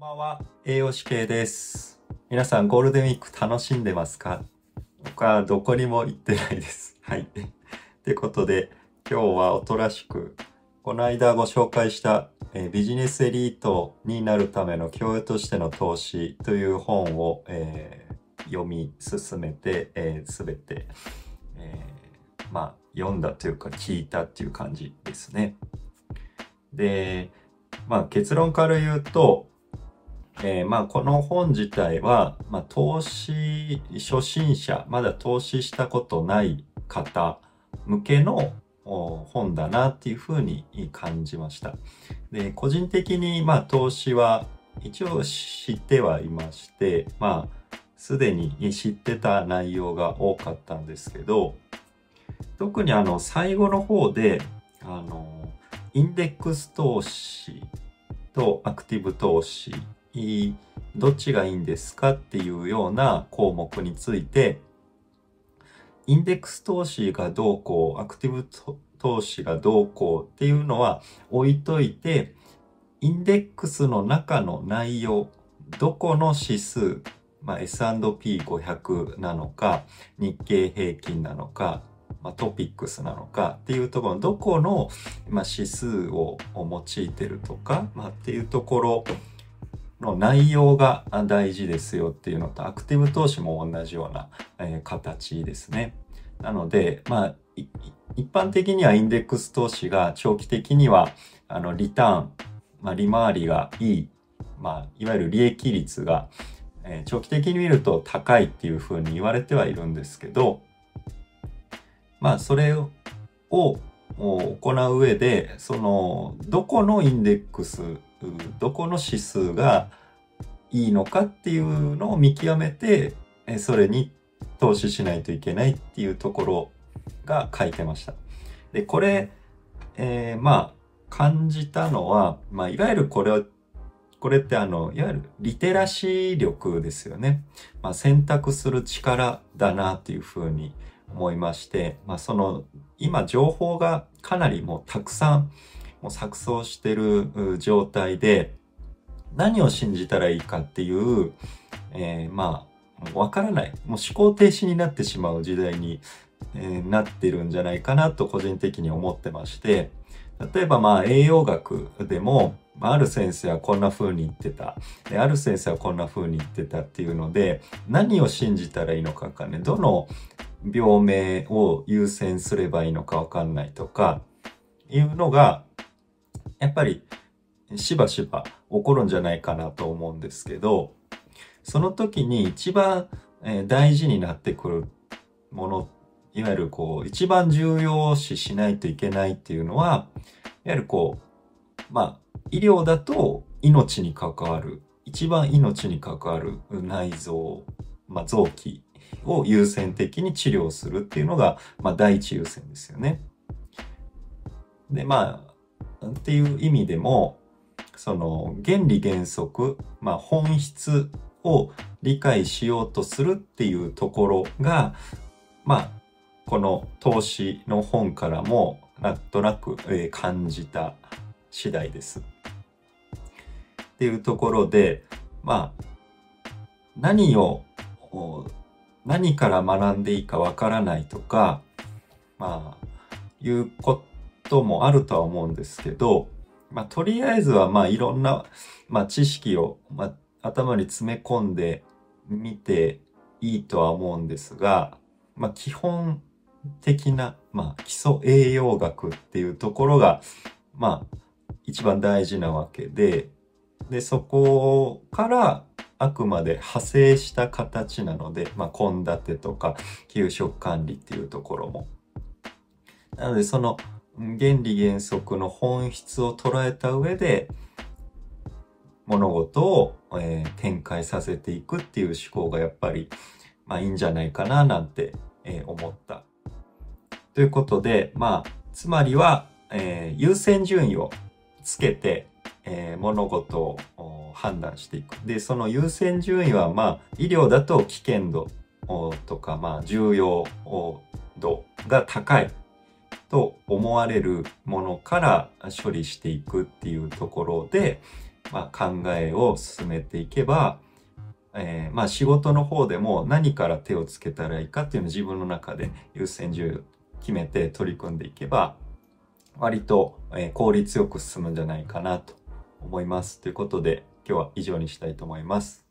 んばんは、栄養士系です。皆さんゴールデンウィーク楽しんでますか？僕はどこにも行ってないです。はい。ってことで、今日はおとらしく、この間ご紹介した、えービジネスエリートになるための教養としての投資という本を、えー読み進めて、えー、全て、えーまあ、読んだというか聞いたっていう感じですね。で、まあ結論から言うと、えーまあこの本自体は、まあ投資初心者、まだ投資したことない方向けの本だなっていうふうに感じました。で、個人的にまあ投資は一応知ってはいまして、まあすでに知ってた内容が多かったんですけど、特にあの最後の方で、あの、インデックス投資とアクティブ投資、どっちがいいんですかっていうような項目について、インデックス投資がどうこう、アクティブ投資がどうこうっていうのは置いといて、インデックスの中の内容、どこの指数、まあ、S&P500 なのか、日経平均なのか、まあ、トピックスなのかっていうところのどこの、まあ、指数を用いてるとか、まあ、っていうところの内容が大事ですよっていうのとアクティブ投資も同じような、え形ですね。なので、まあ、一般的にはインデックス投資が長期的にはあのリターン、まあ、利回りがいい、まあ、いわゆる利益率が、え長期的に見ると高いっていうふうに言われてはいるんですけど、まあ、それを行う上で、その、どこのインデックス、どこの指数がいいのかっていうのを見極めて、それに投資しないといけないっていうところが書いてました。で、これ、えーまあ、感じたのは、まあ、いわゆるこれは、これってあの、いわゆるリテラシー力ですよね。まあ、選択する力だなっていうふうに思いまして、まあ、その、今情報がかなりもうたくさんもう錯綜してる状態で、何を信じたらいいかっていう、えーまあ、わからない。もう思考停止になってしまう時代に、えーなってるんじゃないかなと個人的に思ってまして、例えばまあ栄養学でも、ある先生はこんな風に言ってた。ある先生はこんな風に言ってたっていうので、何を信じたらいいのかかね、どの病名を優先すればいいのかわかんないとか、いうのが、やっぱりしばしば起こるんじゃないかなと思うんですけど、その時に一番大事になってくるもの、いわゆるこう、一番重要視しないといけないっていうのは、いわゆるこう、まあ、医療だと命に関わる、一番命に関わる内臓、まあ、臓器を優先的に治療するっていうのが、まあ、第一優先ですよね。で、まあ、っていう意味でも、その原理原則、まあ、本質を理解しようとするっていうところが、まあ、この投資の本からもなんとなく、えー感じた次第です。っていうところで、まあ、何を、何から学んでいいかわからないとか、まあ、いうことともあるとは思うんですけど、まあ、とりあえずは、まあ、いろんな、まあ、知識を、まあ、頭に詰め込んでみていいとは思うんですが、まあ、基本的な、まあ、基礎栄養学っていうところが、まあ、一番大事なわけで、で、そこからあくまで派生した形なので、まあ、献立とか給食管理っていうところも。なので、その原理原則の本質を捉えた上で、物事を、えー展開させていくっていう思考がやっぱり、まあいいんじゃないかななんて、えー思った。ということで、まあ、つまりは、えー優先順位をつけて、え物事を判断していく。で、その優先順位は、まあ、医療だと危険度とか、まあ、重要度が高いと思われるものから処理していくっていうところで、まあ、考えを進めていけば、えー、まあ仕事の方でも何から手をつけたらいいかっていうのを自分の中で優先順位を決めて取り組んでいけば割と、効率よく進むんじゃないかなと思います。ということで今日は以上にしたいと思います。